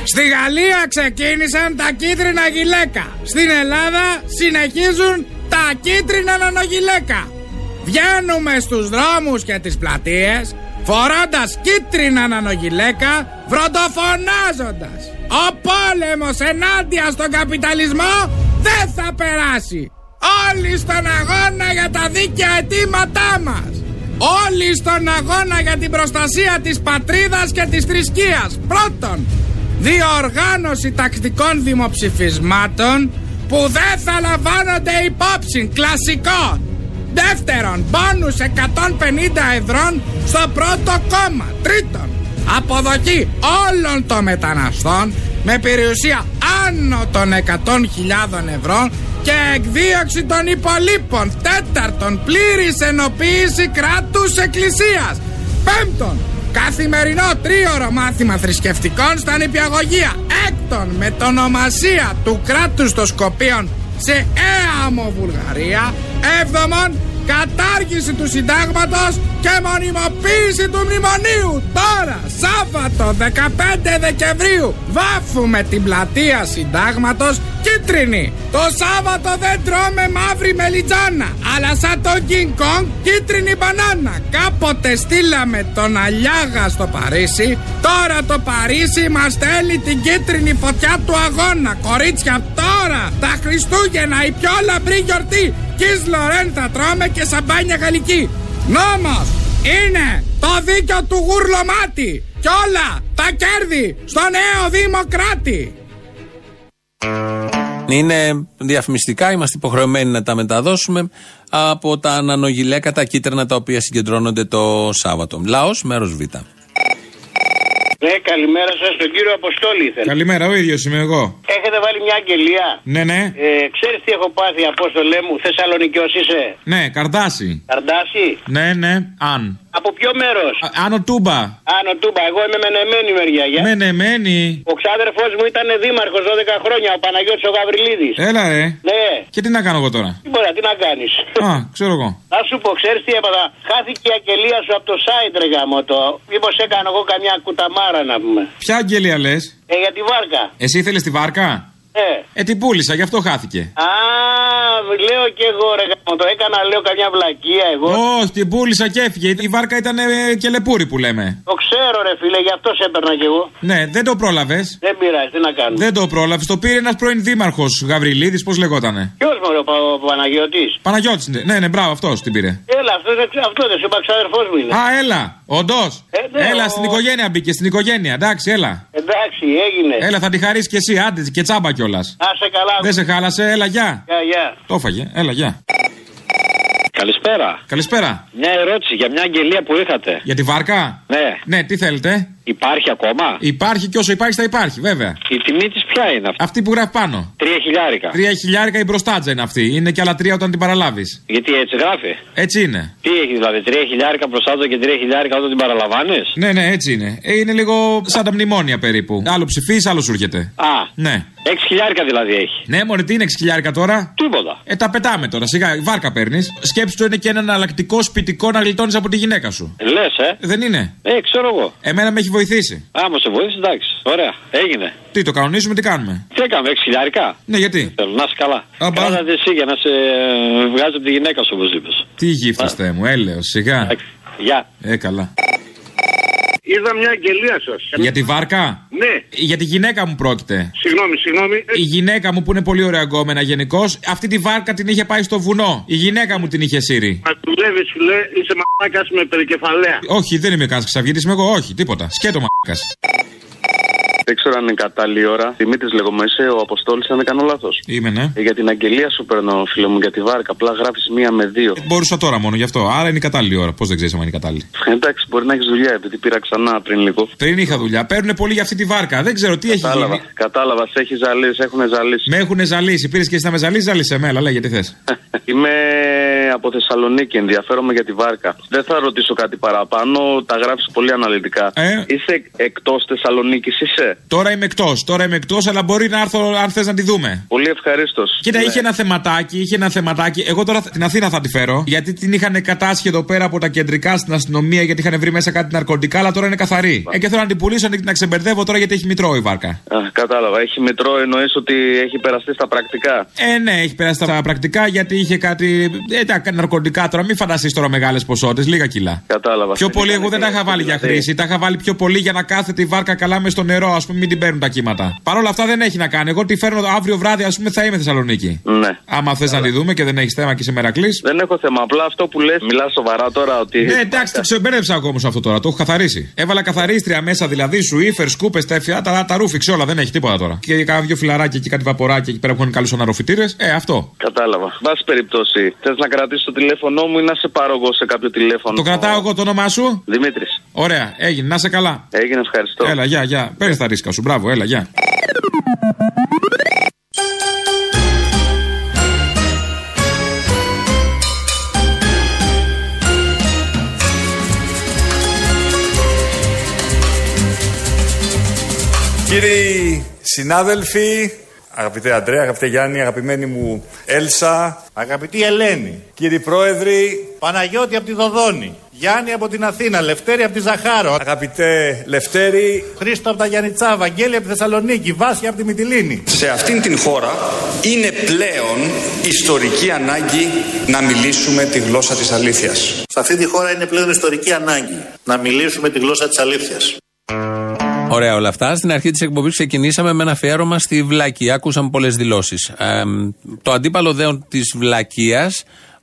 Στη Γαλλία ξεκίνησαν τα κίτρινα γυλαίκα. Στην Ελλάδα συνεχίζουν τα κίτρινα νανογυλαίκα. Βγαίνουμε στους δρόμους και τις πλατείες φορώντας κίτρινα νανογυλαίκα βροντοφωνάζοντας Ο πόλεμος ενάντια στον καπιταλισμό δεν θα περάσει Όλοι στον αγώνα για τα δίκαια αιτήματά μας Όλοι στον αγώνα για την προστασία της πατρίδας και της θρησκείας Πρώτον, διοργάνωση τακτικών δημοψηφισμάτων που δεν θα λαμβάνονται υπόψη. Κλασικό. Δεύτερον, πόνους 150 ευρώ στο πρώτο κόμμα. Τρίτον, αποδοχή όλων των μεταναστών με περιουσία άνω των 100.000 ευρώ και εκδίωξη των υπολείπων. Τέταρτον, πλήρης ενοποίηση κράτους εκκλησίας. Πέμπτον, Καθημερινό τρίωρο μάθημα θρησκευτικών στα νηπιαγωγεία. Έκτον, μετονομασία του κράτους των Σκοπίων σε ΕΑΜΟ Βουλγαρία. Έβδομον, κατάργηση του συντάγματος και μονιμοποίηση του μνημονίου. Τώρα, Σάββατο 15 Δεκεμβρίου, βάφουμε την πλατεία συντάγματος κίτρινη. Το Σάββατο δεν τρώμε μαύρη μελιτζάνα, αλλά σαν το King Kong κίτρινη μπανάνα. Κάποτε στείλαμε τον Αλιάγα στο Παρίσι, τώρα το Παρίσι μας στέλνει την κίτρινη φωτιά του αγώνα. Κορίτσια, τώρα τα Χριστούγεννα η πιο λαμπρή γιορτή. Κις Λορέν θα τρώμε και σαμπάνια γαλλική. Νόμος είναι το δίκιο του γουρλωμάτι και όλα τα κέρδη στο νέο δημοκράτη. Είναι διαφημιστικά, είμαστε υποχρεωμένοι να τα μεταδώσουμε από τα ανανογιλέκα, τα κίτρινα τα οποία συγκεντρώνονται το Σάββατο. Λαός, μέρος Β. Ναι, καλημέρα σας, τον κύριο Αποστόλη ήθελα. Καλημέρα, ο ίδιος είμαι εγώ. Έχετε βάλει μια αγγελία; Ναι, ναι. Ε, Ξέρεις τι έχω πάθει, Απόστολέ μου, Θεσσαλονικιό είσαι; Ναι, καρτάσι. Καρτάσι. Ναι, ναι, αν. Από ποιο μέρος; Άνω τούμπα. Άνω τούμπα, εγώ είμαι μενεμένη μεριά. Για. Μενεμένη. Ο ξάδερφός μου ήταν δήμαρχος 12 χρόνια, ο Παναγιώτης ο Γαβριλίδης. Έλα, ρε. Ναι. Και τι να κάνω εγώ τώρα; Τι μπορεί, τι να κάνεις; Α, ξέρω εγώ. Να σου πω, ξέρεις τι έπαθα; Χάθηκε η αγγελία σου από το site, ρε γάμο το. Μήπως έκανα εγώ καμιά κουταμάρα να πούμε. Ποια αγγελία λες; Ε, για τη βάρκα. Εσύ ήθελες τη βάρκα; Ε. Ε, την πούλησα, γι' αυτό χάθηκε. Α, λέω και εγώ ρε γάμο το. Έκανα, λέω καμιά βλακεία εγώ. Όχι, την πούλησα και έφυγε. Η βάρκα ήταν ε, και λεπούρι που λέμε. Το ξέρω, ρε φίλε, γι' αυτό σε έπαιρνα κι εγώ. Ναι, δεν το πρόλαβες. Δεν πειράζει, τι να κάνω. Δεν το πρόλαβες. Το πήρε ένας πρώην δήμαρχος Γαβριλίδης, πώς λεγότανε; Ποιος μου, ο, Πα- ο Παναγιώτης; Παναγιώτης, ναι, ναι, μπράβο, αυτός την πήρε. Έλα, αυτός, αυτός δεν σου είπα, ξαδερφό μου είναι. Α, έλα, όντως. Ε, ναι, έλα, ο- στην οικογένεια μπήκες, στην οικογένεια. Εντάξει, έλα. Εντάξει, έγινε. Έλα, θα τη χαρίσεις κι εσύ, άντε και τσάμπα κιόλας. Να σε καλά. Δεν σε χάλασε, έλα, γεια. Γεια, γεια. Το έφαγε, έλα, γεια. Καλησπέρα. Καλησπέρα. Μια ερώτηση για μια αγγελία που είχατε. Για τη βάρκα; Ναι. Ναι, τι θέλετε; Υπάρχει ακόμα; Υπάρχει και όσο υπάρχει θα υπάρχει, βέβαια. Η τιμή της ποια είναι αυτή; Αυτή που γράφει πάνω. Τρία χιλιάρικα. Τρία χιλιάρικα η μπροστάτζα είναι αυτή. Είναι και άλλα τρία όταν την παραλάβεις. Γιατί έτσι γράφει; Έτσι είναι. Τι έχεις δηλαδή, τρία χιλιάρικα μπροστά και τρία χιλιάρικα όταν την παραλαμβάνεις; Ναι, ναι, έτσι είναι. Ε, είναι λίγο σαν τα μνημόνια περίπου. Άλλο ψηφίς, άλλο σου έρχεται. Α, Ναι. έξι χιλιάρικα δηλαδή έχει. Ναι, μωρέ, τι είναι 6 χιλιάρικα τώρα; Τίποτα. Ε, τα πετάμε τώρα. Σιγά, βάρκα παίρνεις. Σκέψου το είναι και ένα εναλλακτικό σπιτικό να γλιτώνεις από τη γυναίκα σου. Λες, ε. Δεν είναι; Ε, ξέρω εγώ. Εμένα με έχει βοηθήσει. Άμα σε βοήθησε, εντάξει. Ωραία, έγινε. Τι, το κανονίζουμε, τι κάνουμε; Τι έκαμε, έξι χιλιάρικα; Ναι, γιατί; Θέλω να είσαι καλά. Α, μπα. Κράτα εσύ για να σε ε, βγάζει από τη γυναίκα σου, όπως είπες. Τι γύφτεστε μου, έλεος, σιγά. Γεια. Ε, καλά. Είδα μια αγγελία σας. Για τη βάρκα; Ναι, Για τη γυναίκα μου πρόκειται. συγγνώμη, συγγνώμη. Η γυναίκα μου που είναι πολύ ωραία γκόμενα γενικώς, αυτή τη βάρκα την είχε πάει στο βουνό. Η γυναίκα μου την είχε σύρει. Μα δουλεύει, φιλέ, είσαι μαλάκας με περικεφαλαία. Όχι, δεν είμαι κανένα ξαυγητή, είμαι εγώ, όχι, τίποτα. Σκέτο μαλάκας. Δεν ξέρω αν είναι κατάλληλη ώρα. Δημήτρη λέγομαι, είσαι ο Αποστόλης, αν δεν κάνω λάθος. Είμαι, ναι. Για την αγγελία σου παίρνω, φίλο μου, για τη βάρκα. Απλά γράφεις μία με δύο. Μπορούσα τώρα μόνο γι' αυτό. Άρα είναι η κατάλληλη ώρα. Πώς δεν ξέρεις αν είναι κατάλληλη. Εντάξει, μπορεί να έχεις δουλειά, επειδή πήρα ξανά πριν λίγο. Πριν είχα δουλειά. Παίρνουν πολύ για αυτή τη βάρκα. Δεν ξέρω τι έχει Κατάλαβα, γίνει. κατάλαβα, σε έχει ζαλίσει, έχουν ζαλίσει. Με έχουν ζαλίσει. Πήρες και εσύ να με ζαλίσει, ζάλισε με, αλλά λέγε τι θες. (laughs) Είμαι από Θεσσαλονίκη, ενδιαφέρομαι για τη βάρκα. Δεν θα ρωτήσω κάτι παραπάνω, τα γράφεις πολύ αναλυτικά. Ε. Είσαι εκτός Θεσσαλονίκης, είσαι; Τώρα είμαι εκτός. Τώρα είμαι εκτός, αλλά μπορεί να έρθω αν θες να τη δούμε. Πολύ ευχαρίστως. Κοίτα, είχε ένα θεματάκι, είχε ένα θεματάκι. Εγώ τώρα την Αθήνα θα τη φέρω. Γιατί την είχαν κατάσχει εδώ πέρα από τα κεντρικά στην αστυνομία, γιατί είχαν βρει μέσα κάτι ναρκωτικά, αλλά τώρα είναι καθαρή. Ε, και θέλω να την πουλήσω να την ξεμπερδεύω τώρα γιατί έχει μητρό η βάρκα. Α, κατάλαβα. Έχει μητρό, εννοείς ότι έχει περαστεί στα πρακτικά; Ε, ναι, έχει περάσει τα πρακτικά γιατί είχε κάτι. Ε, τα ναρκωτικά τώρα, μην φανταστείς τώρα μεγάλες ποσότητες, λίγα κιλά. Κατάλαβα. Πιο πολύ εγώ δεν τα είχα βάλει για χρήση. Τα είχα βάλει πιο πολύ για να κάθεται η βάρκα καλά μες στο νερό, ας πούμε, μην την παίρνουν τα κύματα. Παρ' όλα αυτά δεν έχει να κάνει. Εγώ τη φέρνω αύριο βράδυ, ας πούμε, θα είμαι Θεσσαλονίκη. Ναι. Άμα θες να τη δούμε και δεν έχεις θέμα και σε μερακλή. Δεν έχω θέμα. Απλά αυτό που λες, μιλάς σοβαρά τώρα ότι. Ναι, εντάξει, το ξεμπέρδεψα εγώ όμω αυτό τώρα. Το έχω καθαρίσει. Έβαλα καθαρίστρια μέσα δηλαδή, σου ύφερ, σκούπε, τα εφιά, τα, τα ρούφιξε όλα. Δεν έχει τίποτα τώρα. Και κάνα δύο φιλαράκια και κάτι βαποράκια εκεί πέρα που έχουν καλούς αναρροφητήρες. Ε, αυτό. Κατάλαβα. Βάση περιπτώσει, θες να κρατήσεις το τηλέφωνό μου ή να σε πάρω εγώ σε κάποιο τηλέφωνο; Το κρατάω εγώ το όνομά σου; Δημήτρης. Ωραία, έγινε, να σε καλά. Έγινε, ευχαριστώ. Έλα, γεια, γεια. Παίρνεις τα ρίσκα σου, μπράβο, έλα, γεια. Κύριοι συνάδελφοι, αγαπητέ Αντρέα, αγαπητέ Γιάννη, αγαπημένη μου Έλσα, Αγαπητή Ελένη, κύριοι πρόεδροι, Παναγιώτη από τη Δοδόνη, Γιάννη από την Αθήνα, Λευτέρη από τη Ζαχάρο, αγαπητέ Λευτέρη, Χρήστο από τα Γιάννητσά, Βαγγέλη από τη Θεσσαλονίκη, Βάσια από τη Μυτιλίνη. Σε αυτήν την χώρα είναι πλέον ιστορική ανάγκη να μιλήσουμε τη γλώσσα της αλήθειας. Σε αυτή τη χώρα είναι πλέον ιστορική ανάγκη να μιλήσουμε τη γλώσσα της αλήθειας. Ωραία όλα αυτά. Στην αρχή της εκπομπής ξεκινήσαμε με ένα αφιέρωμα στη βλακία. Ακούσαμε πολλές δηλώσεις. το αντίπαλο δέον της βλακεία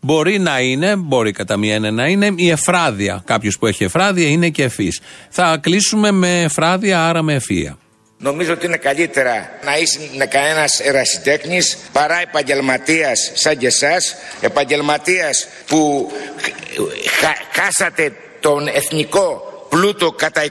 μπορεί να είναι, μπορεί κατά μία έννοια να είναι η εφράδια. Κάποιος που έχει εφράδια είναι και ευφύ. Θα κλείσουμε με εφράδια, άρα με ευφία. Νομίζω ότι είναι καλύτερα να είσαι κανένας ερασιτέχνης παρά επαγγελματίας σαν και εσάς. Επαγγελματίας που χα- χάσατε τον εθνικό πλούτο κατά 25%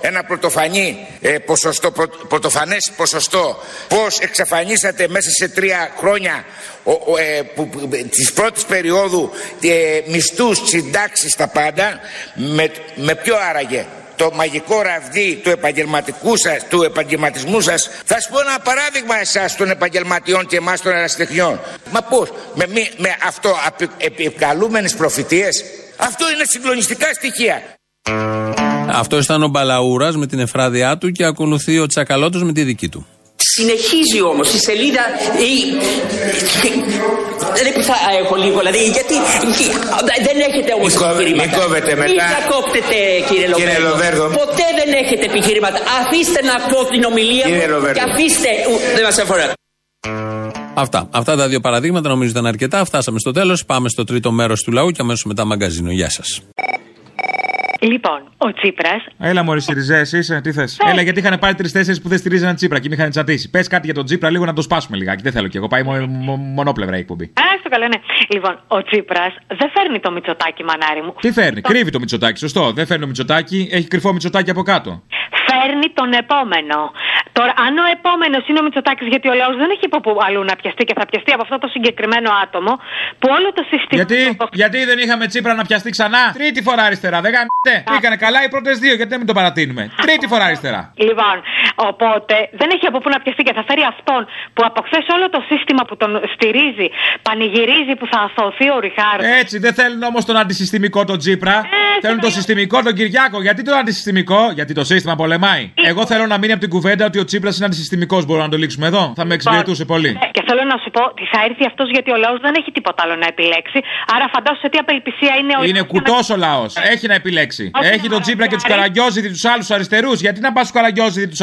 ένα πρωτοφανή ε, ποσοστό, πρω, πρωτοφανές ποσοστό. Πως εξαφανίσατε μέσα σε τρία χρόνια ο, ο, ε, που, που, της πρώτης περίοδου ε, μισθούς, συντάξεις τα πάντα με, με ποιο άραγε; Το μαγικό ραβδί του επαγγελματικού σας, του επαγγελματισμού σας. Θα σου πω ένα παράδειγμα εσάς των επαγγελματιών και εμάς των ερασιτεχνιών μα πώς με, μη- με αυτό επικαλούμενες προφητείες; Αυτό είναι συγκλονιστικά στοιχεία Αυτό ήταν ο Μπαλαούρας με την εφράδια του και ακολουθεί ο Τσακαλώτος με τη δική του. Συνεχίζει όμως η σελίδα. Η... Δεν που θα έχω λίγο, δηλαδή γιατί δεν έχετε όμως Μην κόβε- επιχειρήματα. μην κόβετε μετά. Μην διακόπτετε κύριε Λοβέρδο. Κύριε Λοβέρδο. Ποτέ δεν έχετε επιχειρήματα. Αφήστε να πω την ομιλία Κύριε μου Λοβέρδο. και αφήστε. Ου, Δεν μας αφορά. Αυτά. Αυτά τα δύο παραδείγματα νομίζω ήταν αρκετά. Φτάσαμε στο τέλος. Πάμε στο τρίτο μέρος του λαού και αμέσως μετά μαγκαζίνο. Γεια σας. Λοιπόν, ο Τσίπρας. Έλα, Μωρή Σιριζέ, είσαι, τι θες; Έλα, γιατί είχαν πάρει τρει-τέσσερι που δεν στηρίζαν Τσίπρα και με είχαν τσατίσει. Πες κάτι για τον Τσίπρα, λίγο να το σπάσουμε λιγάκι. Δεν θέλω κι εγώ. Πάει μο- μο- μονόπλευρα η εκπομπή. Α, στο καλό, ναι. Λοιπόν, ο Τσίπρας δεν φέρνει το μυτσοτάκι, μανάρι μου. Τι φέρνει, κρύβει το Μητσοτάκι, σωστό. Δεν φέρνει το Μητσοτάκι, έχει κρυφό Μητσοτάκι από κάτω. Φέρνει τον επόμενο. Τώρα, αν ο επόμενος είναι ο Μητσοτάκης, γιατί ο λαό δεν έχει από πού αλλού να πιαστεί και θα πιαστεί από αυτό το συγκεκριμένο άτομο, που όλο το σύστημα. Γιατί, γιατί δεν είχαμε Τσίπρα να πιαστεί ξανά; Τρίτη φορά αριστερά, δεν γαμιέται. Πήγανε καλά οι πρώτες δύο, γιατί δεν μην το παρατείνουμε; Τρίτη φορά αριστερά. Λοιπόν, οπότε δεν έχει από πού να πιαστεί και θα φέρει αυτόν που από χθες όλο το σύστημα που τον στηρίζει, πανηγυρίζει που θα αθωωθεί ο Ριχάρδος. Έτσι, δεν θέλουν όμως τον αντισυστημικό τον Τσίπρα. θέλουν τον συστημικό τον Κυριάκο. Γιατί τον αντισυστημικό, γιατί το σύστημα πολεμάει. Εγώ θέλω να μείνει από την κουβέντα ότι ο Τσίπρας είναι αντισυστημικός. Μπορούμε να το λήξουμε εδώ. Θα με εξυπηρετούσε πολύ. Ε, Και θέλω να σου πω ότι θα έρθει αυτός γιατί ο λαός δεν έχει τίποτα άλλο να επιλέξει. Άρα φαντάσου σε τι απελπισία είναι ο Είναι κουτός ο λαός. Έχει να επιλέξει. Έχει τον Τσίπρα και τους Καραγκιόζηδη τους άλλους αριστερούς. Γιατί να πας στους Καραγκιόζηδη του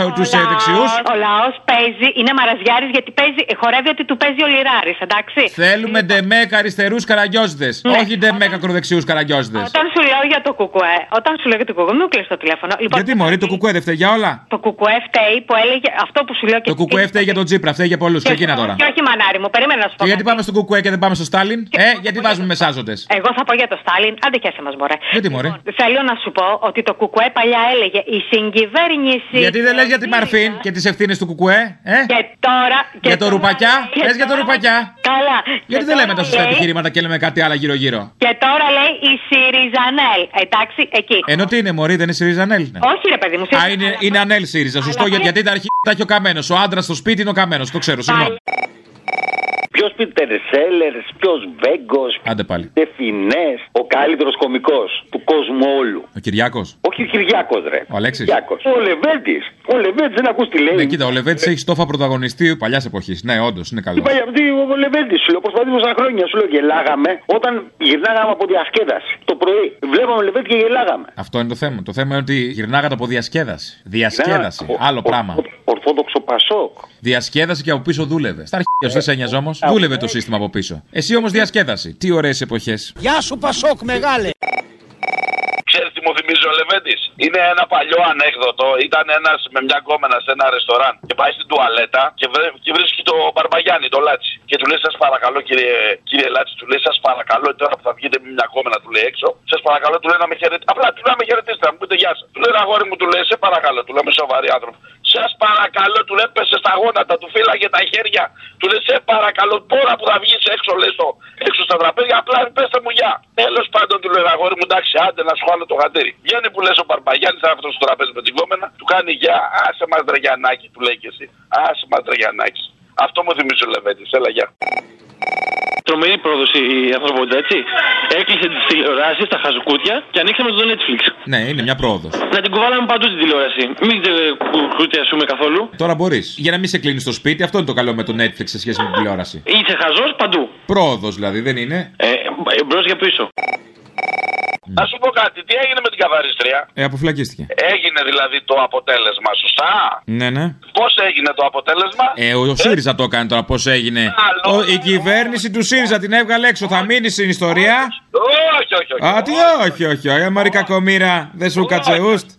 δεξιούς; Ο λαός παίζει, είναι μαραζιάρης γιατί παίζει, χορεύει ότι του παίζει ο Λιράρης, εντάξει. Θέλουμε ντεμέκα αριστερούς καραγκιόζηδες. Όχι ντεμέκα ακροδεξιούς καραγκιόζηδες. Όταν σου λέω για το κουκουέ, όταν σου λέω για το κουκουέ, μην μου κλείσει το τηλέφωνο. Λοιπόν, Γιατί μωρή το κουκουέ δεν φταίει για όλα. Το κουκουέ φταίει που έλεγε αυτό που σου λέω και Το κουκουέ φταίει για τον Τζίπρα, φταίει για πολλούς. Και Ξεκίνα όχι, τώρα. Και όχι, μανάρι μου, περίμενα να σου πω. Και γιατί κάτι. πάμε στο κουκουέ και δεν πάμε στο Στάλιν; Ε, γιατί βάζουμε μεσάζοντες. Εγώ θα πω για το Στάλιν, άντε και σε μας μωρέ. Γιατί μωρέ; Θέλω να σου πω ότι το κουκουέ παλιά έλεγε η συγκυβέρνηση. Γιατί δεν λες για τη Μαρφίν και τις ευθύνες του κουκουέ, ε; Και τώρα. και Για το τώρα- ρουπακιά, και πε για το τώρα- ρουπακιά; Καλά. Γιατί Και δεν λέμε τώρα τα σωστά λέει- επιχειρήματα και λέμε κάτι άλλο γύρω-γύρω; Και τώρα λέει η Σιριζανέλ. Εντάξει, εκεί. Ενώ τι είναι, Μωρή, δεν είναι ΣΥΡΙΖΑ Ανέλ. Ναι. Όχι, ρε παιδί μου. Α, είναι, είναι Ανέλ ΣΥΡΙΖΑ. Σωστό, Αλλά- γιατί, γιατί τα αρχή τα έχει ο καμένος. Ο άντρας στο σπίτι είναι ο καμένος. Το ξέρω, συγγνώμη. Ποιος Πίτερ Σέλερ, ποιος Βέγκος, Άντε πάλι. Τεφινέ, ο καλύτερος κωμικός του κόσμου όλου. Ο Κυριάκος. Όχι ο Κυριάκος, ρε. Ο Αλέξης. Κυριάκος. Ο Λεβέντης. Ο Λεβέντης δεν ακούς τι λέει. Ναι, κοίτα, ο Λεβέντης έχει στόφα πρωταγωνιστή παλιάς εποχής. Ναι, όντως είναι καλό. Είπα για αυτή ο Λεβέντης, σου λέω, προσπαθεί τόσα χρόνια. Σου λέω, γελάγαμε όταν γυρνάγαμε από διασκέδαση. Το πρωί βλέπαμε Λεβέντης και γελάγαμε. Αυτό είναι το θέμα. Το θέμα είναι ότι γυρνάγατε από διασκέδαση. Διασκέδαση. Ναι, ο- Άλλο ο- πράγμα. Ορθόδοξο Πασόκ. Διασκέδαση και από πίσω δούλευε. Στα αρχαία δεν σε ένοιαζε όμω. Δούλευε το σύστημα από πίσω; Εσύ όμως διασκέδαση. Τι ωραίες εποχές. Γεια σου Πασόκ μεγάλε. Ξέρεις τι μου θυμίζει ο Λεβέντης; Είναι ένα παλιό ανέκδοτο. Ήταν ένας με μια γκόμενα σε ένα ρεστοράν και πάει στην τουαλέτα και, βρε- και βρίσκει το Μπαρμπαγιάννη, το Λάτσι. Και του λέει: Σας παρακαλώ, κύριε, κύριε Λάτσι, του λέει: Σας παρακαλώ, τώρα που θα βγείτε με μια γκόμενα, του λέει έξω. Σας παρακαλώ, του λέει να με χαιρετήσετε. Απλά του λέει να με χαιρετήσετε, να μου πείτε γεια σας. Του λέει: Αγόρι μου, του λέει: Σε παρακαλώ, του λέει με σοβαρή άνθρωπο. Σας παρακαλώ, του λέει: Πέσε στα γόνατα, του φύλαγε τα χέρια. Του λέει: Σε παρακαλώ, τώρα που θα βγεις έξω, λέει στο, έξω στα τραπέζια, απλά πέστε μου γεια. Τέλος πάντων, του λέει: Αγόρι μου, εντάξει, άντε να σου βάλω το χατήρι. Βγαίνει που λες ο Μπαρμπαγιάννη, αυτός στο τραπέζι με την κόμενα, του κάνει γεια, άσε μας δρεγιανάκι, του λέει και εσύ. Άσε μας δρεγιανάκι. Αυτό μου θυμίζει ο Λεβέντης, έλα γεια. Τρομερή πρόοδο η ανθρωπότητα, έτσι. Έκλεισε τις τηλεοράσεις, τα χαζουκούτια και ανοίξαμε το Netflix. Ναι, είναι μια πρόοδος. Να την κουβάλαμε παντού την τηλεόραση. Μην την κουτιασούμε καθόλου. Τώρα μπορείς. Για να μην σε κλείνεις στο σπίτι, αυτό είναι το καλό με το Netflix σε σχέση με την τηλεόραση. Είσαι χαζός παντού. Πρόοδος δηλαδή, δεν είναι; Ε, μπρος για πίσω. Να σου πω κάτι, τι έγινε με την καθαρίστρια; Ε, αποφυλακίστηκε. Έγινε δηλαδή το αποτέλεσμα, σωστά; Ναι, ναι. Πώς έγινε το αποτέλεσμα; Ε, ο, ο ΣΥΡΙΖΑ το έκανε τώρα, πώς έγινε. Ο, η κυβέρνηση του ΣΥΡΙΖΑ την έβγαλε έξω. Θα μείνει στην ιστορία; Όχι, όχι, όχι. Α, τι όχι, όχι, όχι. Ε, Μωρή κακομήρα, δεν σου κάτσε ουστ.